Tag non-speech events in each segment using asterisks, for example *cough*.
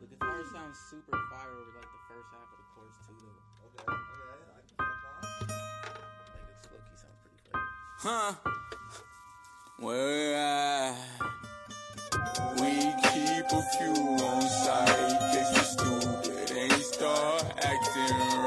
the guitar sounds super fire over like the first half of the chorus too, though. Okay, okay, I can Like it's low sounds pretty fire. Huh? Where I we keep a few on side in case you stupid and start acting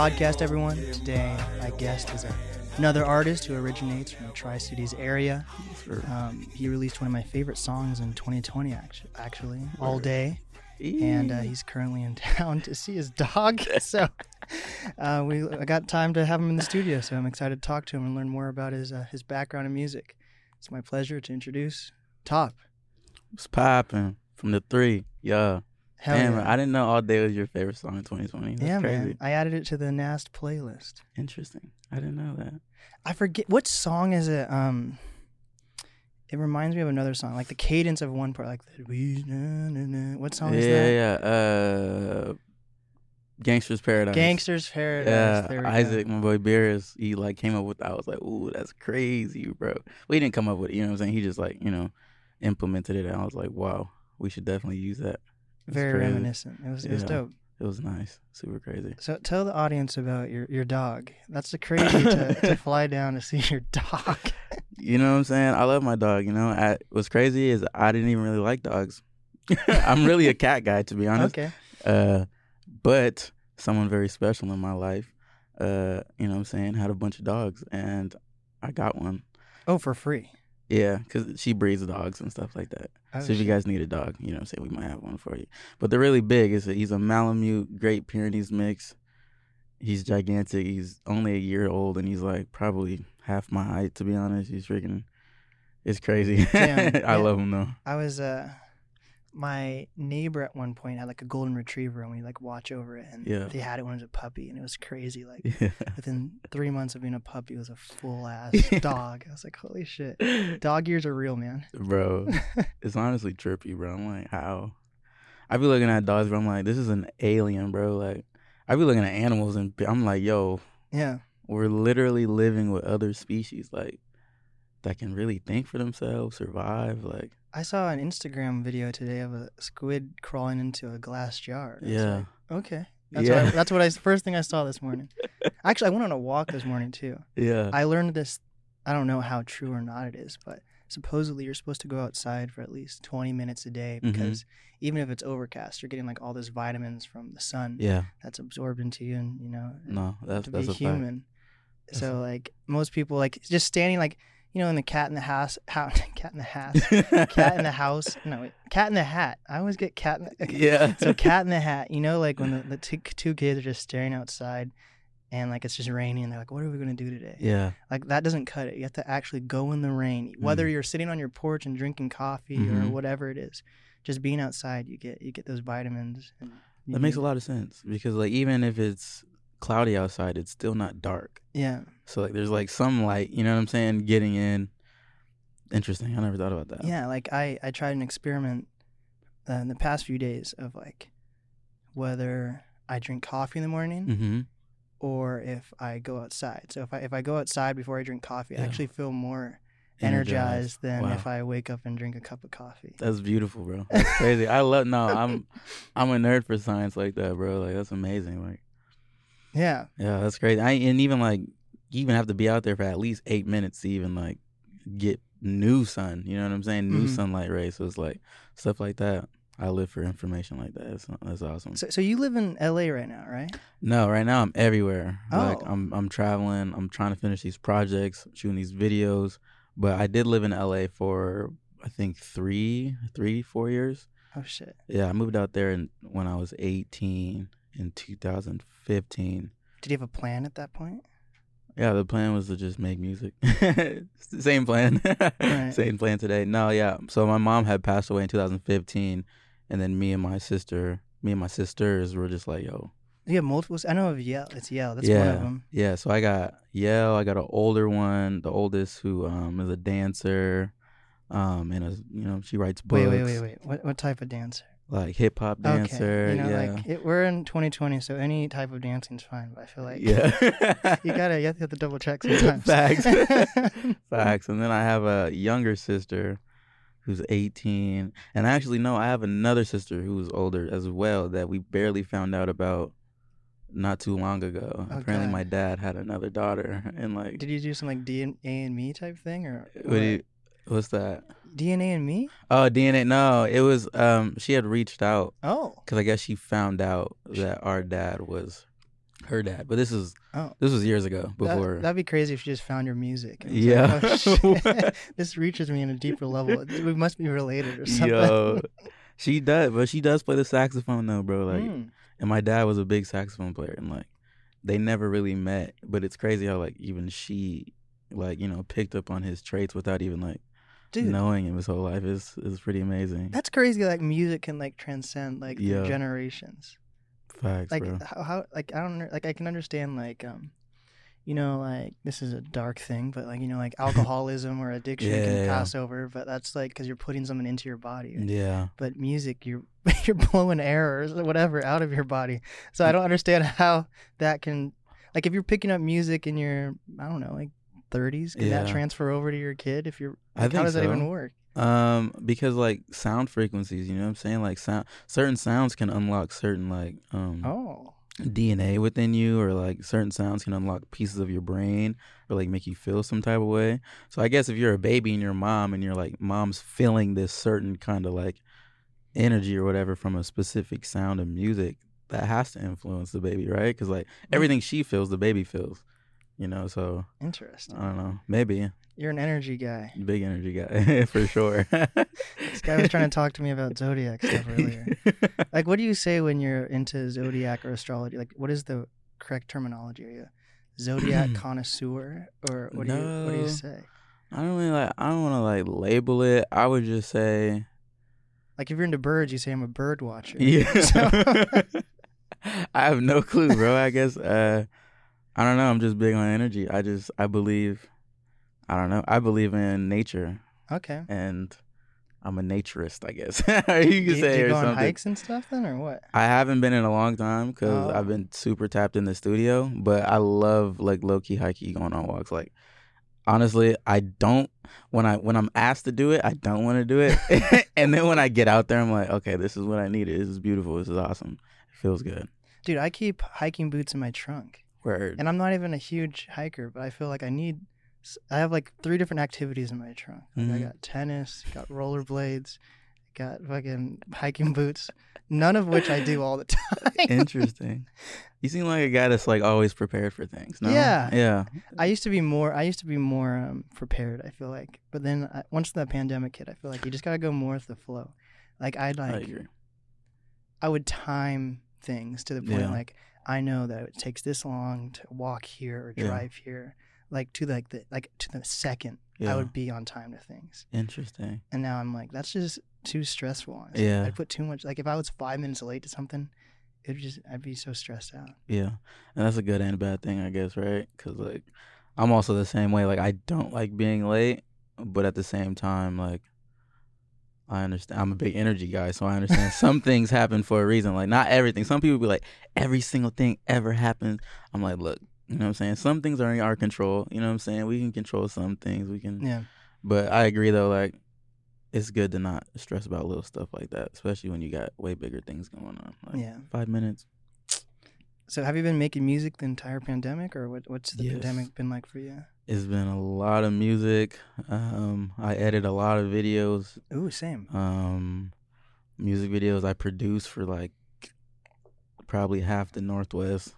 podcast, everyone. Today, my guest is a, another artist who originates from the Tri Cities area. Um, he released one of my favorite songs in 2020, actu- actually, All Day. And uh, he's currently in *laughs* town to see his dog. *laughs* So uh, we I got time to have him in the studio. So I'm excited to talk to him and learn more about his uh, his background in music. It's my pleasure to introduce Top. It's popping from the three. Yeah. Hell Damn, yeah. I didn't know All Day was your favorite song in 2020. That's yeah, crazy. man. I added it to the Nast playlist. Interesting. I didn't know that. I forget what song is it. Um, it reminds me of another song, like the cadence of one part, like the. What song is that? yeah. Uh, Gangster's Paradise. Gangster's Paradise. Yeah, Isaac, Go. my boy Beers, he like came up with that. I was like, ooh, that's crazy, bro. We didn't come up with it, you know what I'm saying? He just like, you know, implemented it. And I was like, wow, we should definitely use that. Very crazy. reminiscent. It was it was dope. It was nice. Super crazy. So tell the audience about your your dog. That's the crazy to, to *laughs* fly down to see your dog. *laughs* You know what I'm saying? I love my dog, you know. I, what's crazy is I didn't even really like dogs. *laughs* I'm really a cat guy, to be honest. okay. Uh, but someone very special in my life, uh, you know what I'm saying, had a bunch of dogs and I got one. Oh, for free. Yeah, because she breeds dogs and stuff like that. Oh, so if you guys need a dog, you know I'm we might have one for you. But they're really big. It's a, he's a Malamute Great Pyrenees mix. He's gigantic. He's only a year old and he's like probably half my height, to be honest. He's freaking, it's crazy. Damn, *laughs* I yeah. love him though. I was uh my neighbor at one point had like a golden retriever and we like watch over it and Yeah. they had it when it was a puppy and it was crazy like *laughs* Yeah. within three months of being a puppy it was a full ass *laughs* dog i was like holy shit dog ears are real man *laughs* bro. it's honestly trippy, bro. I'm like, how? I be looking at dogs, bro. I'm like, this is an alien, bro. Like, I be looking at animals and I'm like, yo, yeah we're literally living with other species, like, that can really think for themselves, survive. Like, i saw an instagram video today of a squid crawling into a glass jar yeah, like, okay that's Yeah. what I, that's what i first thing i saw this morning *laughs* actually i went on a walk this morning too yeah, I learned this. I don't know how true or not it is, but supposedly you're supposed to go outside for at least 20 minutes a day Mhm. because even if it's overcast, you're getting like all this vitamins from the sun yeah. that's absorbed into you, and you know, No, that's to that's be a human. That's So like most people, like just standing like you know in the cat in the house, *laughs* how cat in the house, *laughs* cat in the house. No, wait, cat in the hat. I always get cat in the. okay. *laughs* yeah. So cat in the hat. You know, like when the, the two, two kids are just staring outside. And like it's just raining, and they're like, "What are we gonna do today?" yeah, Like that doesn't cut it. You have to actually go in the rain. Whether Mm. you're sitting on your porch and drinking coffee or Mhm. whatever it is, just being outside, you get you get those vitamins. And that makes a lot of sense because like even if it's cloudy outside, it's still not dark. Yeah, So like there's like some light, you know what I'm saying, getting in. Interesting. I never thought about that. yeah. Like I I tried an experiment uh, in the past few days of like whether I drink coffee in the morning Mm-hmm. or if I go outside. So if I if I go outside before I drink coffee, I actually feel more energized, than Wow. if I wake up and drink a cup of coffee. That's beautiful, bro. *laughs* That's crazy. I love no, I'm I'm a nerd for science like that, bro. Like that's amazing. Like Yeah, yeah, that's crazy. I and even like you even have to be out there for at least eight minutes to even like get new sun. You know what I'm saying? New Mhm. sunlight rays. So it's like stuff like that. I live for information like that. That's, that's awesome. So so you live in LA right now, right? No, right now I'm everywhere. Like Oh. I'm I'm traveling. I'm trying to finish these projects, shooting these videos. But I did live in LA for I think three, three, four years. Oh shit. Yeah, I moved out there in, when I was 18 in 2015. Did you have a plan at that point? Yeah, the plan was to just make music. *laughs* Same plan. Right. *laughs* Same plan today. No, yeah. So my mom had passed away in 2015, and then me and my sister, me and my sisters were just like, yo. You have multiple. I know of Yell. It's Yell. That's yeah, one of them. yeah. So I got Yell. I got an older one, the oldest who um is a dancer, um, and a, you know she writes books. Wait, wait, wait, wait. What what type of dancer? Like hip hop dancer. Okay. You know, yeah. like it, we're in 2020, so any type of dancing's fine. But I feel like yeah. *laughs* you gotta you have to, have to double check sometimes. *laughs* Facts. *laughs* Facts. And then I have a younger sister who's 18. And actually, no, I have another sister who's older as well that we barely found out about not too long ago. Oh, Apparently, God. my dad had another daughter. And like, Did you do some like DNA and me type thing or what do you- what's that? DNA and me? Oh, DNA. No, it was, um, she had reached out Oh, because I guess she found out that our dad was her dad. But this is, oh. this was years ago before. That, that'd be crazy if she just found your music. Yeah. like, oh, *laughs* *laughs* this reaches me in a deeper level. We must be related or something. Yo, *laughs* she does, but she does play the saxophone though, bro. Like, Mm. and my dad was a big saxophone player, and like, they never really met. But it's crazy how like even she, like, you know, picked up on his traits without even like Dude, knowing him his whole life. is is pretty amazing. that's crazy. Like music can like transcend like Yeah. generations. Facts, Like bro. how, how like I don't like I can understand like um, you know like this is a dark thing, but like you know like *laughs* alcoholism or addiction Yeah, can yeah. pass over, but that's like because you're putting something into your body. Yeah, But music, you're *laughs* you're blowing air or whatever out of your body. So I don't understand how that can like if you're picking up music in your I don't know like 30s, can that transfer over to your kid if you're like, how does that even work? Um, because like sound frequencies, you know what I'm saying? Like sound, certain sounds can unlock certain like um Oh, DNA within you, or like certain sounds can unlock pieces of your brain, or like make you feel some type of way. So I guess if you're a baby and your mom, and you're like mom's feeling this certain kind of like energy or whatever from a specific sound of music, that has to influence the baby, right? Because like everything she feels, the baby feels. You know, so interesting. I don't know. Maybe You're an energy guy. big energy guy *laughs* for sure. This guy was trying to talk to me about zodiac stuff earlier. *laughs* Like, what do you say when you're into zodiac or astrology? Like, what is the correct terminology? Are you a zodiac *clears throat* connoisseur, or what do you what do you say? I don't really like. I don't want to like label it. I would just say, Like, if you're into birds, you say I'm a bird watcher. yeah. *laughs* So- I have no clue, bro. I guess uh, I don't know. I'm just big on energy. I just I believe. I don't know. I believe in nature, okay. and I'm a naturist. I guess *laughs* you Do could you, say do you go on hikes and stuff then, or what? I haven't been in a long time because Oh. I've been super tapped in the studio. But I love like low key hiking, going on walks. Like honestly, I don't when I when I'm asked to do it, I don't want to do it. *laughs* *laughs* and then when I get out there, I'm like, okay, this is what I needed. This is beautiful. This is awesome. It feels good. Dude, I keep hiking boots in my trunk, Word. and I'm not even a huge hiker, but I feel like I need. I have like three different activities in my trunk. Like I Mhm. got tennis, got rollerblades, got fucking hiking boots. None of which I do all the *laughs* time. Interesting. You seem like a guy that's like always prepared for things. No? Yeah. Yeah. I used to be more. I used to be more um, prepared. I feel like, but then I, once the pandemic hit, I feel like you just gotta go more with the flow. Like I'd I like agree. I would time things to the point Yeah. like I know that it takes this long to walk here or Yeah. drive here, like to like the like to the second Yeah. I would be on time to things. Interesting. And now I'm like, that's just too stressful. Honestly. Yeah. I'd put too much. Like if I was five minutes late to something, it would just I'd be so stressed out. Yeah, and that's a good and bad thing, I guess, right? Because like, I'm also the same way. Like, I don't like being late, but at the same time, like, I understand. I'm a big energy guy, so I understand some *laughs* things happen for a reason. Like, not everything. Some people be like, every single thing ever happens. I'm like, look, you know what I'm saying? Some things are in our control. You know what I'm saying? We can control some things. We can. Yeah. But I agree though. Like, it's good to not stress about little stuff like that, especially when you got way bigger things going on. Like, Yeah. Five minutes. So have you been making music the entire pandemic, or what? What's the Yes. pandemic been like for you? It's been a lot of music. Um, I edit a lot of videos. Ooh, same. Um, music videos I produce for like probably half the Northwest.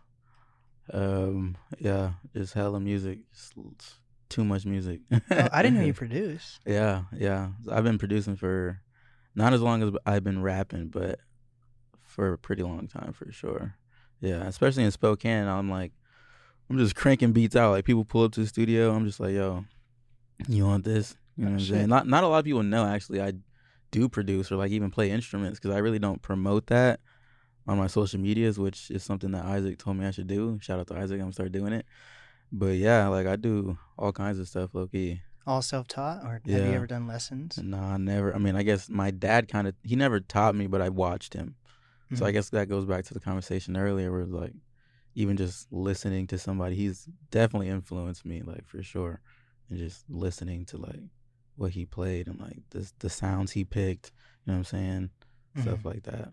Um, yeah, just hella music. Just too much music. Oh, I didn't know you *laughs* produce. Yeah, yeah. I've been producing for Not as long as I've been rapping, but for a pretty long time for sure. Yeah, especially in Spokane, I'm like, I'm just cranking beats out. Like people pull up to the studio, I'm just like, yo, you want this? You know Oh, what I'm saying? Not not a lot of people know actually. I do produce or like even play instruments because I really don't promote that on my social medias, which is something that Isaac told me I should do. Shout out to Isaac, I'm gonna start doing it. But yeah, like I do all kinds of stuff, low key. All self-taught, or have you Yeah. ever done lessons? Nah, never. I mean, I guess my dad kind of he never taught me, but I watched him. So I Mhm. guess that goes back to the conversation earlier, where was like even just listening to somebody, he's definitely influenced me, like for sure, and just listening to like what he played and like this the sounds he picked. You know what I'm saying? Stuff Mhm. like that.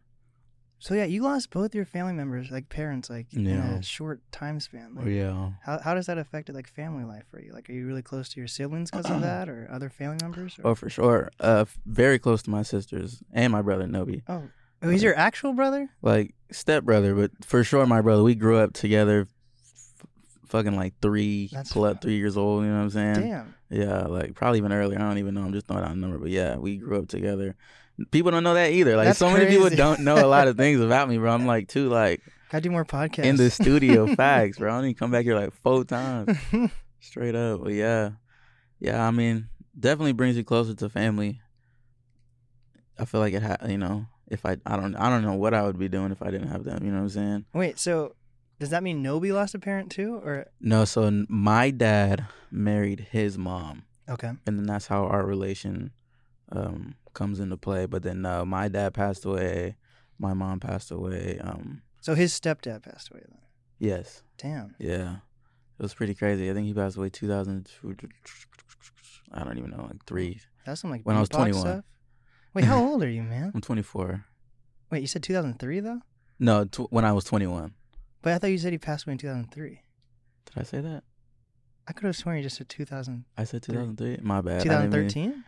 So yeah, you lost both your family members, like parents, like in Yeah. a short time span. Like, Oh yeah. How how does that affect like family life for you? Like, are you really close to your siblings because of *clears throat* that, or other family members? Or? Oh, for sure. Uh, very close to my sisters and my brother Nobi. Oh, oh, he's your actual brother? like step brother, but for sure my brother. We grew up together, f- fucking like three That's three years old. You know what I'm saying? Damn. Yeah, like probably even earlier. I don't even know. I'm just throwing out a number, but yeah, we grew up together. People don't know that either. Like That's so many people don't know a lot of *laughs* things about me, bro. I'm like too like Gotta do more podcasts. in the studio. *laughs* facts, bro. I only come back here like four times *laughs* straight up. But yeah, yeah. I mean, definitely brings you closer to family. I feel like it. Ha- you know, if I, I don't, I don't know what I would be doing if I didn't have them. You know what I'm saying? Wait, so does that mean Nobi lost a parent too, or No, so my dad married his mom, okay? and then that's how our relation um, comes into play. But then uh, my dad passed away, my mom passed away. Um, So his stepdad passed away then. yes, Damn. yeah, it was pretty crazy. I think he passed away 2000. I don't even know, like three. That's some like When I was 21. Stuff. Wait, how *laughs* old are you, man? I'm 24. Wait, you said 2003 though? No, tw- when I was 21. But I thought you said he passed away in 2003. Did I say that? I could have sworn you just said 2000, I said 2003. My bad. I didn't mean- 2013.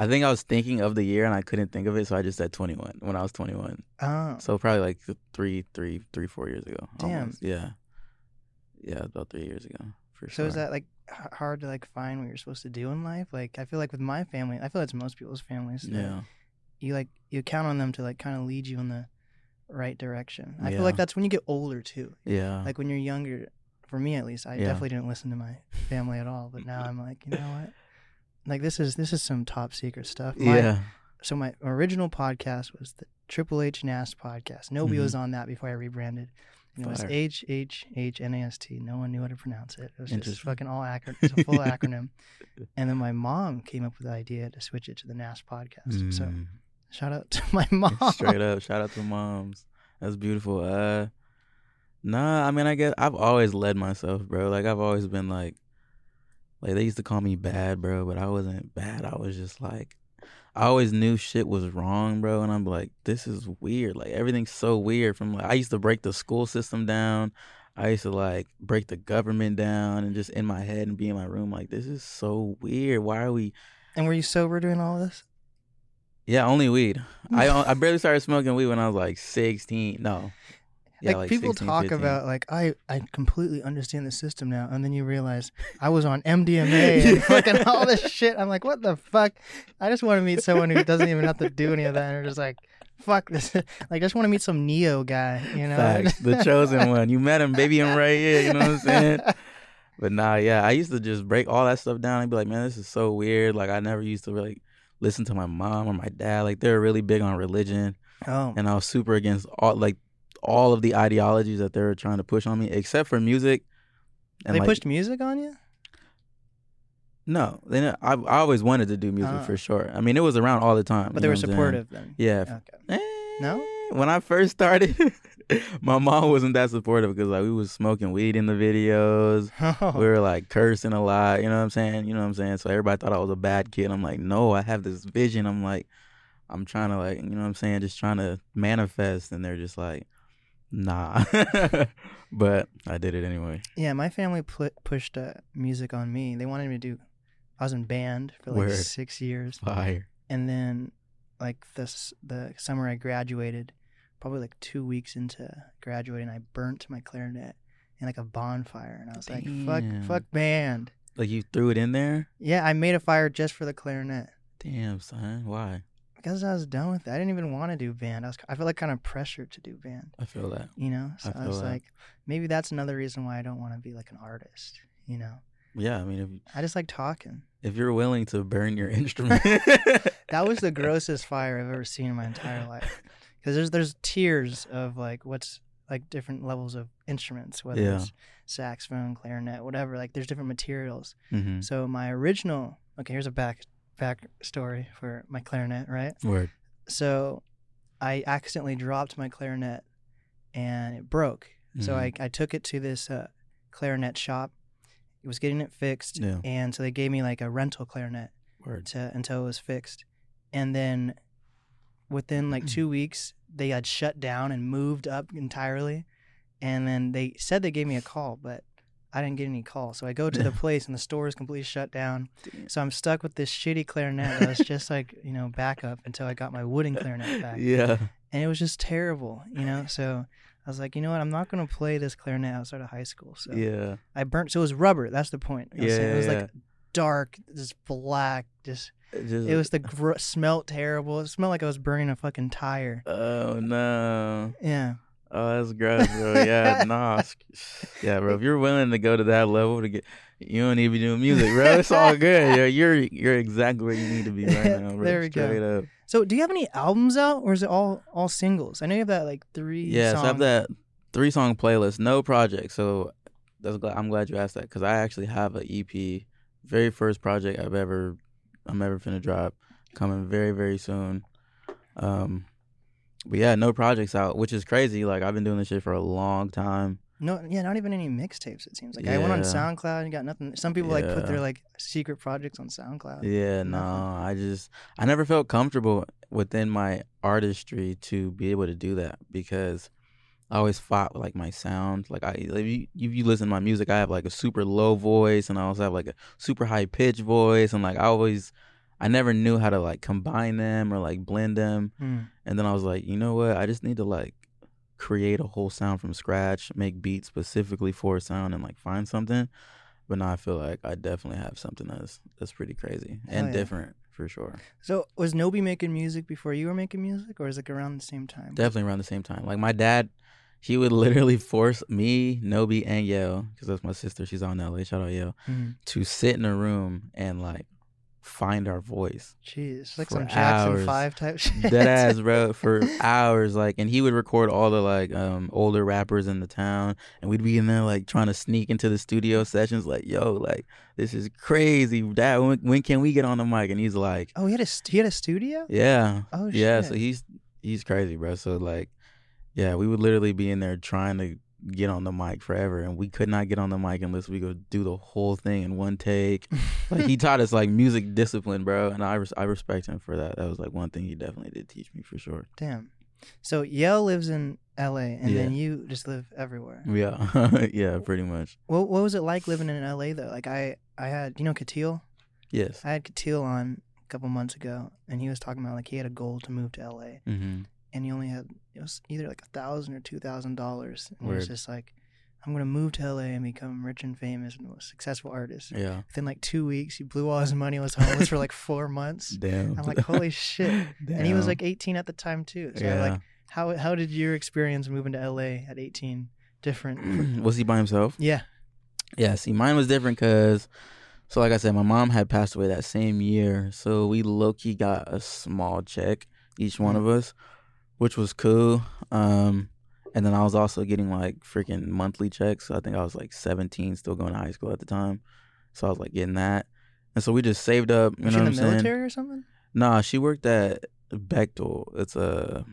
I think I was thinking of the year and I couldn't think of it, so I just said 21 when I was 21. Oh, So probably like three, three, three, four years ago. Damn. almost. Yeah. Yeah, about three years ago for so sure. is that like hard to like find what you're supposed to do in life? Like I feel like with my family, I feel it's most people's families. Yeah. you like you count on them to like kind of lead you in the right direction. I feel like that's when you get older too. Yeah. Like when you're younger, for me at least, I Yeah. definitely didn't listen to my family at all. But now I'm like, you know what? Like this is this is some top secret stuff. My- yeah. So my original podcast was the Triple H Nast podcast. Nobody Mhm. was on that before I rebranded. It was Fire. H H H N A S T. No one knew how to pronounce it. It was just Interesting. fucking all acronym. It was a *laughs* full acronym. And then my mom came up with the idea to switch it to the Nast podcast. So Mm. shout out to *laughs* my mom. *laughs* Straight up. Shout out to moms. That's beautiful. Uh Nah, I mean I guess I've always led myself, bro. Like I've always been like like they used to call me bad, bro, but I wasn't bad. I was just like I always knew shit was wrong, bro, and I'm like, this is weird. Like everything's so weird. From like I used to break the school system down. I used to like break the government down and just in my head and be in my room like this is so weird. Why are we And were you sober doing all this? Yeah, only weed. I *laughs* I barely started smoking weed when I was like 16. No. Yeah, like, people 16, talk 15. about like I I completely understand the system now, and then you realize I was on MDMA *laughs* and fucking all this shit. I'm like, what the fuck? I just want to meet someone who doesn't even have to do any of that, and just like, fuck this. *laughs* Like, I just want to meet some neo guy, you know? Facts. The *laughs* chosen one. You met him, baby, I'm right here. You know what I'm saying? But nah, yeah, I used to just break all that stuff down and be like, man, this is so weird. Like, I never used to really listen to my mom or my dad. Like, they're really big on religion. oh, And I was super against all, like, all of the ideologies that they were trying to push on me, except for music. And they like, pushed music on you? No, they. ne- I, I always wanted to do music Ah. for sure. I mean, it was around all the time. But they were what I'm saying? supportive then. Yeah. Okay. Eh, No? When I first started, *laughs* my mom wasn't that supportive because like we was smoking weed in the videos. *laughs* Oh, We were like cursing a lot. You know what I'm saying? You know what I'm saying? So everybody thought I was a bad kid. I'm like, no, I have this vision. I'm like, I'm trying to like, you know what I'm saying? Just trying to manifest, and they're just like, nah. *laughs* but I did it anyway. yeah, my family pl- pushed uh, music on me. They wanted me to do. I was in band for like Word. six years. Fire. and then like this the summer I graduated, probably like two weeks into graduating, I burnt my clarinet in like a bonfire, and I was like, "Fuck, fuck band." Like you threw it in there? Yeah, I made a fire just for the clarinet. Damn, son. Why? Because I was done with it. I didn't even want to do band. I was I felt like kind of pressured to do band. I feel that. You know, so I I, was that. like, maybe that's another reason why I don't want to be like an artist. You know, Yeah, I mean, if I just like talking. if you're willing to burn your *laughs* instrument, *laughs* That was the grossest fire I've ever seen in my entire life. *laughs* Because there's there's tiers of like what's like different levels of instruments, whether Yeah. it's saxophone, clarinet, whatever. Like there's different materials. hmm So my original okay, here's a back back story for my clarinet, right? word. So I accidentally dropped my clarinet and it broke. So I. I took it to this uh, clarinet shop. It was getting it fixed, Yeah. and so they gave me like a rental clarinet to until it was fixed. And then within like two weeks, they had shut down and moved up entirely. And then they said they gave me a call, but I didn't get any call. So I go to the *laughs* place and the store is completely shut down. So I'm stuck with this shitty clarinet that was just like, you know, backup until I got my wooden *laughs* clarinet back. Yeah. And it was just terrible, you know? So I was like, you know what? I'm not going to play this clarinet outside of high school. So Yeah. I burnt. So it was rubber. That's the point. I was saying. Yeah, It was yeah. like dark, just black, just It just. it was the gr- smelled terrible. It smelled like I was burning a fucking tire. Oh no. Yeah. Oh, that's gross, bro. Yeah, *laughs* nah. Yeah, bro. If you're willing to go to that level to get, you don't need to be doing music, bro. It's all good. You're *laughs* you're, you're exactly where you need to be right now, bro. There we go. Up. So, do you have any albums out, or is it all all singles? I know you have that like three. Yeah, so I have that three song playlist, no project. So that's glad I'm glad you asked that because I actually have an EP, very first project I've ever I'm ever finna drop, coming very very soon. Um, but yeah, no projects out, which is crazy. Like I've been doing this shit for a long time. No, yeah, not even any mixtapes. It seems like I went on SoundCloud and got nothing. Some people like put their like secret projects on SoundCloud. Yeah, no, Nothing. I just I never felt comfortable within my artistry to be able to do that because I always fought with like my sound. Like I, if you, if you listen to my music, I have like a super low voice, and I also have like a super high pitch voice, and like I always, I never knew how to like combine them or like blend them. Hmm. And then I was like, you know what? I just need to like create a whole sound from scratch, make beats specifically for a sound, and like find something. But now I feel like I definitely have something that's that's pretty crazy Hell and yeah. different for sure. So, was Nobi making music before you were making music, or is it around the same time? Definitely around the same time. Like my dad, he would *laughs* literally force me, Nobi, and Yale, because that's my sister. She's on LA. Shout out Yale Mhm. to sit in a room and like find our voice. Jeez, like some Jackson hours. Five type *laughs* shit. Dead ass, bro, for hours. Like, and he would record all the like um older rappers in the town, and we'd be in there like trying to sneak into the studio sessions. Like, yo, like this is crazy, Dad. When, when can we get on the mic? And he's like, Oh, he had a st- he had a studio. yeah, Oh shit. yeah. So he's he's crazy, bro. So like, yeah, we would literally be in there trying to get on the mic forever, and we could not get on the mic unless we could do the whole thing in one take. *laughs* like he taught us like music discipline, bro, and I res- I respect him for that. That was like one thing he definitely did teach me for sure. Damn. So Yale lives in L.A. and then you just live everywhere. Yeah, *laughs* yeah, pretty much. What What was it like living in L.A. though? Like I I had you know Katil. Yes. I had Katil on a couple months ago, and he was talking about like he had a goal to move to L.A. hmm and he only had it was either like a thousand or two thousand dollars. And he was just like, I'm gonna move to LA and become rich and famous and a successful artist. Yeah. Within like two weeks, he blew all his money. Was homeless for like four months. *laughs* Damn. I'm like, holy shit! Damn. *laughs* And he was like 18 at the time too. So yeah. like, how how did your experience moving to LA at 18 different? *clears throat* was he by himself? yeah. Yeah. See, mine was different because, so like I said, my mom had passed away that same year, so we low key got a small check each one Mm. of us, which was cool. Um, and then I was also getting like freaking monthly checks. I think I was like 17, still going to high school at the time, so I was like getting that. And so we just saved up. You Was know in I'm the saying? military or something? Nah, she worked at Bechtel. It's a,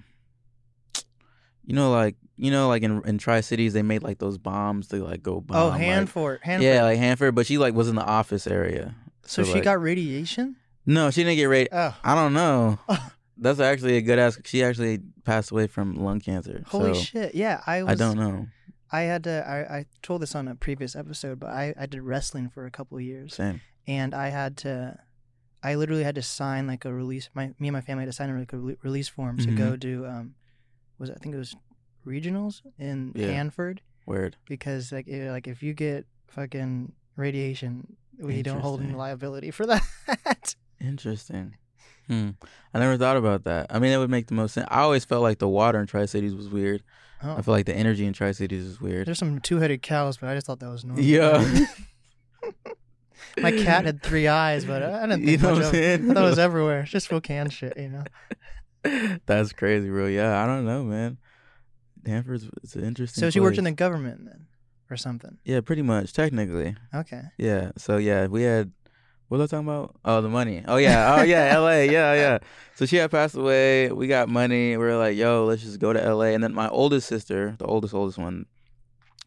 you know, like you know, like in in Tri Cities, they made like those bombs. They like go bomb. oh, like- Hanford. Hanford. yeah, like Hanford, but she like was in the office area. So, so, she like- got radiation. No, she didn't get ready. Oh, I don't know. *laughs* That's actually a good ask. She actually passed away from lung cancer. holy so shit! Yeah, I was. I don't know. I had to. I, I told this on a previous episode, but I, I did wrestling for a couple of years, Same. and I had to. I literally had to sign like a release. My me and my family had to sign like a re- release form to Mhm. go do. Um, was it, I think it was regionals in Yeah. Hanford Word. because like it, like if you get fucking radiation, we don't hold any liability for *laughs* that. Interesting. Hmm. I never thought about that. I mean, it would make the most sense. I always felt like the water in Tri Cities was weird. Oh. I feel like the energy in Tri Cities is weird. There's some two-headed cows, but I just thought that was normal. Yeah. *laughs* My cat had *laughs* three eyes, but I I didn't think You know much what I'm of it. I thought it was everywhere. It's just Spokane shit, you know. *laughs* That's crazy, bro. Yeah, I don't know, man. Hanford's it's an interesting. So she worked in the government then, or something. Yeah, pretty much, technically. Okay. Yeah. So yeah, we had what was I talking about? Oh, the money. Oh yeah. Oh yeah, *laughs* LA. Yeah, oh, yeah. So she had passed away. We got money. We were like, yo, let's just go to LA. And then my oldest sister, the oldest, oldest one,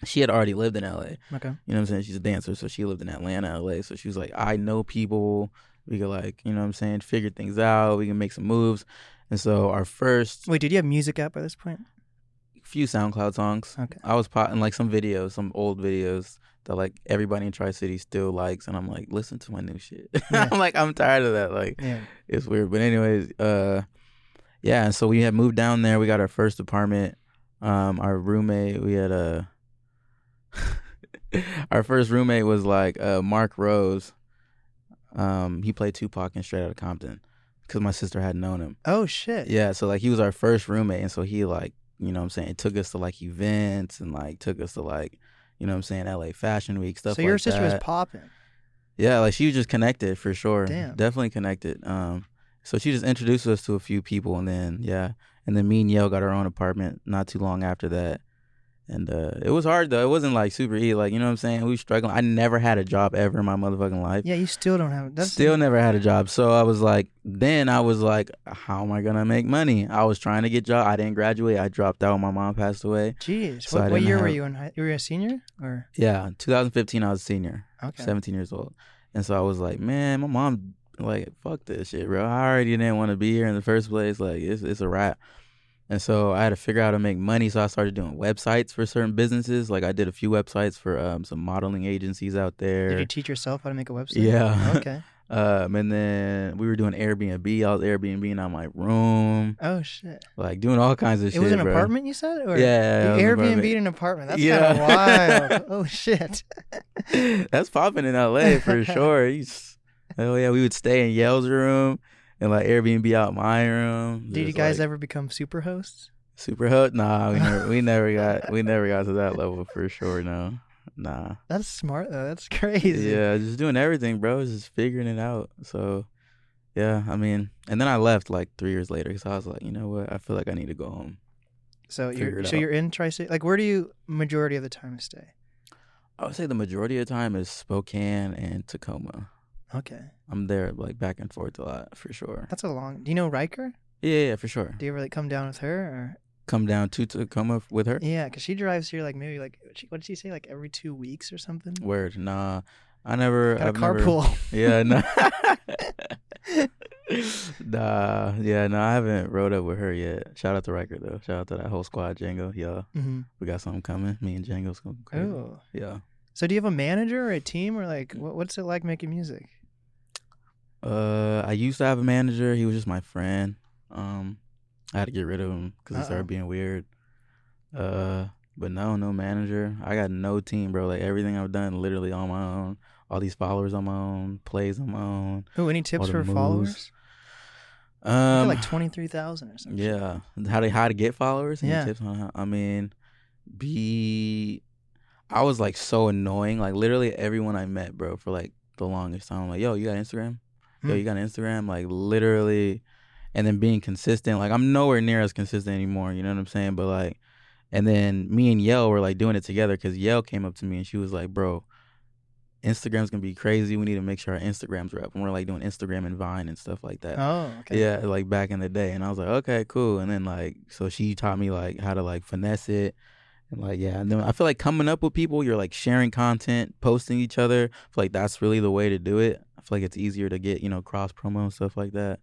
she had already lived in LA. Okay. You know what I'm saying? She's a dancer, so she lived in Atlanta, LA. So she was like, I know people. We could like, you know what I'm saying, figure things out. We can make some moves. And so our first Wait, did you have music out by this point? Few SoundCloud songs. Okay. I was potting like some videos, some old videos that like everybody in Tri City still likes, and I'm like, listen to my new shit. *laughs* Yeah. I'm like, I'm tired of that. Like, Yeah. it's weird, but anyways, uh, yeah. So we had moved down there. We got our first apartment. Um, our roommate, we had a. *laughs* our first roommate was like uh, Marcc Rose. Um, he played Tupac in Straight Outta Compton because my sister had known him. Oh shit. Yeah, so like he was our first roommate, and so he like, you know what I'm saying, It took us to like events and like took us to like, you know what I'm saying, LA Fashion Week, stuff so like your sister was popping. Yeah, like she was just connected for sure. Damn. Definitely connected. Um so she just introduced us to a few people and then yeah. And then me and Yale got our own apartment not too long after that. And uh it was hard though. It wasn't like super easy. Like, you know what I'm saying? We were struggling. I never had a job ever in my motherfucking life. Yeah, you still don't have. That's Still never had a job. So I was like, then I was like, how am I gonna make money? I was trying to get job. I didn't graduate. I dropped out. when My mom passed away. Jeez. So what what year were you in? High, were you a senior or? Yeah, 2015. I was a senior, Okay. 17 years old, and so I was like, man, my mom like fuck this shit, bro. I already didn't want to be here in the first place. Like it's it's a wrap. And so I had to figure out how to make money. So I started doing websites for certain businesses. Like I did a few websites for um, some modeling agencies out there. Did you teach yourself how to make a website? Yeah. *laughs* Okay. Um, and then we were doing Airbnb. I was Airbnb out my room, Oh shit. like doing all kinds of It shit. was an bro. apartment you said, or Yeah, you it an Airbnb apartment. an apartment. That's Yeah. kind of wild. *laughs* oh shit. That's popping in LA for *laughs* sure. He's, oh yeah, we would stay in Yale's room and like Airbnb out my room. Did you guys like, ever become super hosts? super hot? Nah, we *laughs* never, we never got, we never got to that level for sure. No, nah. That's smart though. That's crazy. Yeah, just doing everything, bro. Just figuring it out. So, yeah, I mean, and then I left like three years later because I was like, you know what? I feel like I need to go home. So you're so out. you're in Tri City. Like, where do you majority of the time stay? I would say the majority of the time is Spokane and Tacoma. Okay, I'm there like back and forth a lot for sure. that's a long. Do you know Riker? Yeah, yeah, for sure. Do you ever like come down with her or? Come down to Tacoma with her. Yeah, because she drives here like maybe like she, what did she say like every two weeks or something? Word, nah. I never. Got a I've never- carpool. *laughs* *laughs* *laughs* Yeah, nah. nah, yeah, no, I haven't rode up with her yet. Shout out to Riker though. Shout out to that whole squad, Django. Yeah, hmm we got something coming. Me and Django's going crazy. Oh, Yeah. so do you have a manager or a team or like what, what's it like making music? Uh, I used to have a manager. He was just my friend. Um, I had to get rid of him because he started being weird. Uh, but no, no manager. I got no team, bro. Like everything I've done, literally on my own. All these followers on my own, plays on my own. Oh, any tips for moves. followers? Um, like twenty three thousand or something. yeah, how to how to get followers? Any Yeah. tips on how? I mean, be. I was like so annoying. Like literally everyone I met, bro, for like the longest time. I'm like, yo, you got Instagram? Yo, Hmm. you got Instagram? Like literally, and then being consistent. Like I'm nowhere near as consistent anymore. You know what I'm saying? But like, and then me and Yell were like doing it together because Yell came up to me and she was like, bro. Instagram's gonna be crazy. We need to make sure our Instagrams are up. And we're like doing Instagram and Vine and stuff like that. Oh, okay. Yeah, like back in the day. And I was like, okay, cool. And then like so she taught me like how to like finesse it. And like yeah, and then I feel like coming up with people, you're like sharing content, posting each other. Like that's really the way to do it. Feel like it's easier to get, you know, cross promo and stuff like that.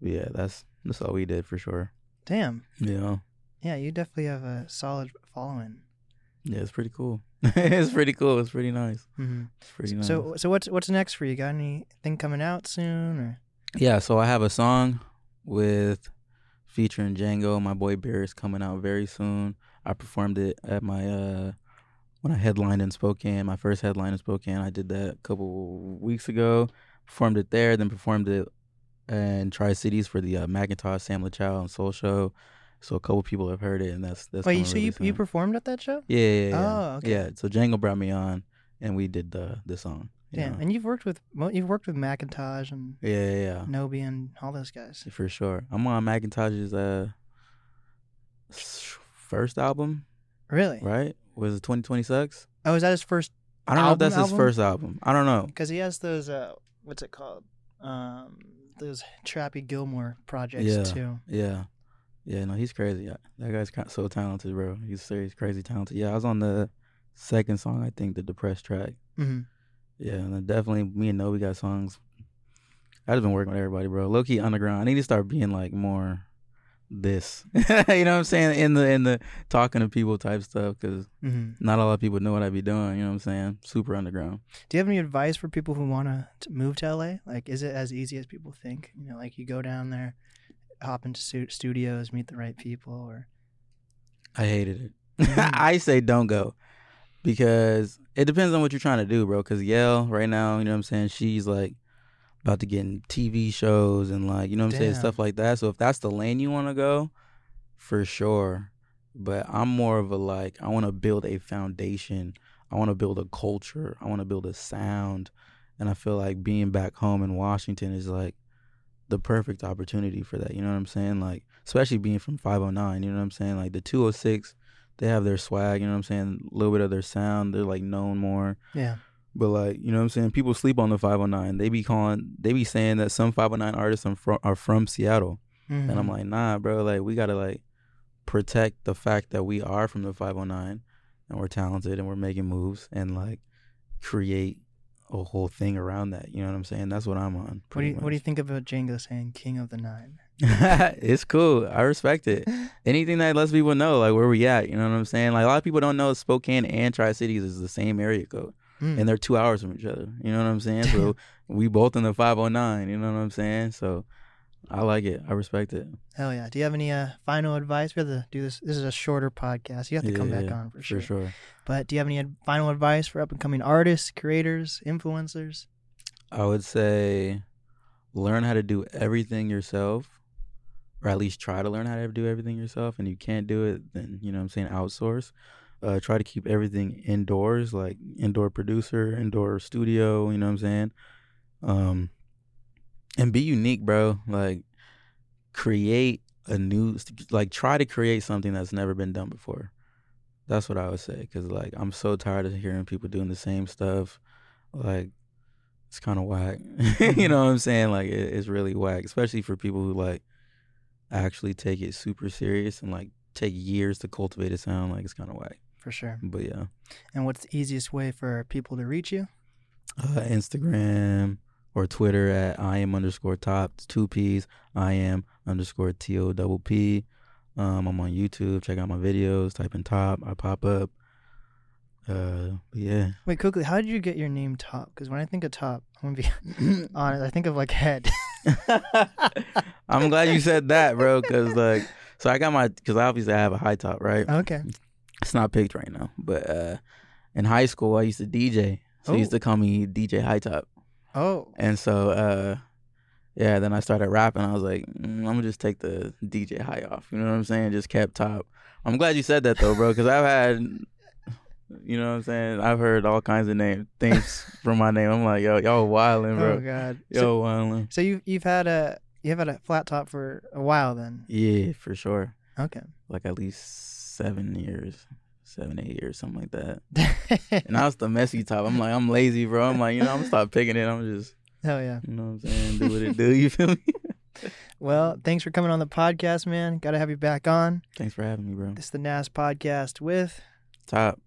But yeah, that's that's all we did for sure. Damn. Yeah. Yeah, you definitely have a solid following. Yeah, it's pretty cool. *laughs* it's pretty cool. It's pretty nice. hmm It's pretty nice. So, so what's what's next for you? Got anything coming out soon? Or Yeah, so I have a song with featuring Django. My boy Bear is coming out very soon. I performed it at my uh when I headlined in Spokane. My first headline in Spokane. I did that a couple weeks ago. Performed it there, then performed it and Tri Cities for the uh, Macintosh Sam LaChow and Soul Show. So a couple people have heard it, and that's that's. Wait, so really you you performed at that show? Yeah, yeah, yeah. Oh, okay. Yeah, so Django brought me on, and we did the the song. Damn, and you've worked with well, you've worked with Macintosh and Yeah, yeah, yeah. Nobi and all those guys. For sure. I'm on Macintosh's uh first album, Really? right? Was it 2020 Sucks? Oh, is that his first? I don't know if Album, that's his album? first album. I don't know. Because he has those uh, what's it called? Um, those Trappy Gilmore projects Yeah. too. Yeah. Yeah, no, he's crazy. That guy's so talented, bro. He's serious, crazy talented. Yeah, I was on the second song, I think, the depressed track. hmm Yeah, and then definitely me and Nobi got songs. I've just been working with everybody, bro. Low key underground. I need to start being like more this. *laughs* you know what I'm saying? In the in the talking to people type stuff because hmm not a lot of people know what I'd be doing. You know what I'm saying? Super underground. Do you have any advice for people who want to move to LA? Like, is it as easy as people think? You know, like you go down there, hop into stu- studios, meet the right people, or I hated it. Mhm. *laughs* I say don't go because it depends on what you're trying to do, bro. Because Yale right now, you know what I'm saying? She's like about to get in TV shows and like, you know what I'm saying? Stuff like that. So if that's the lane you want to go, for sure. But I'm more of a like, I want to build a foundation. I want to build a culture. I want to build a sound. And I feel like being back home in Washington is like the perfect opportunity for that. You know what I'm saying? Like, especially being from 509, you know what I'm saying? Like the 206, they have their swag, you know what I'm saying? A little bit of their sound. They're like known more. yeah, But like, you know what I'm saying? People sleep on the 509. They be calling, they be saying that some 509 artists are from, are from Seattle. And I'm Mhm. like, nah, bro. Like, we gotta like protect the fact that we are from the 509 and we're talented and we're making moves and like create a whole thing around that. You know what I'm saying? That's what I'm on. what do you what do you think about Django saying "King of the Nine? *laughs* it's cool. I respect it. *laughs* Anything that lets people know like where we at. You know what I'm saying? Like a lot of people don't know Spokane and Tri Cities is the same area code, Mm. and they're two hours from each other. You know what I'm saying? So *laughs* we both in the 509. You know what I'm saying? So I like it. I respect it. Hell yeah! Do you have any uh, final advice? We have to do this. This is a shorter podcast. You have to come back yeah, on for sure. For sure. But do you have any ad- final advice for up and coming artists, creators, influencers? I would say learn how to do everything yourself, or at least try to learn how to do everything yourself. And you can't do it, then you know what I'm saying outsource. Uh, try to keep everything indoors, like indoor producer, indoor studio. You know what I'm saying? Um, and be unique, bro. Like create a new, like try to create something that's never been done before. That's what I would say. Cause like I'm so tired of hearing people doing the same stuff. Like it's kind of whack. *laughs* you know what I'm saying? Like it, it's really whack, especially for people who like actually take it super serious and like take years to cultivate a sound. Like it's kind of whack. For sure. But yeah, And what's the easiest way for people to reach you? uh, Instagram or Twitter at I am underscore top. Two P's. I am underscore T O double P. Um, I'm on YouTube. Check out my videos. Type in top. I pop up. Uh, yeah. Wait, quickly, how did you get your name Top? Because when I think of Top, I'm gonna be *laughs* honest. I think of like head. *laughs* I'm glad you said that, bro. Cause like, so I got my, cause obviously I have a high top, right? okay. It's not picked right now, but uh, in high school I used to DJ, so they used Oh. to call me DJ High Top, Oh, and so uh, yeah, then I started rapping. I was like, mm, I'm gonna just take the DJ high off. You know what I'm saying? Just kept top. I'm glad you said that though, bro, because I've had, you know what I'm saying? I've heard all kinds of name things *laughs* from my name. I'm like, yo, y'all wilding, bro. oh God. Yo, So, wilding. so you you've had a you've had a flat top for a while then. Yeah, for sure. Okay. like at least seven years, seven, eight years, something like that. *laughs* And I was the messy top. I'm like, I'm lazy, bro. I'm like, you know, I'm gonna stop picking it. I'm just, Hell yeah. you know what I'm saying, do what it do. You feel me? *laughs* Well, thanks for coming on the podcast, man. Got to have you back on. Thanks for having me, bro. This is the Nast podcast with Top.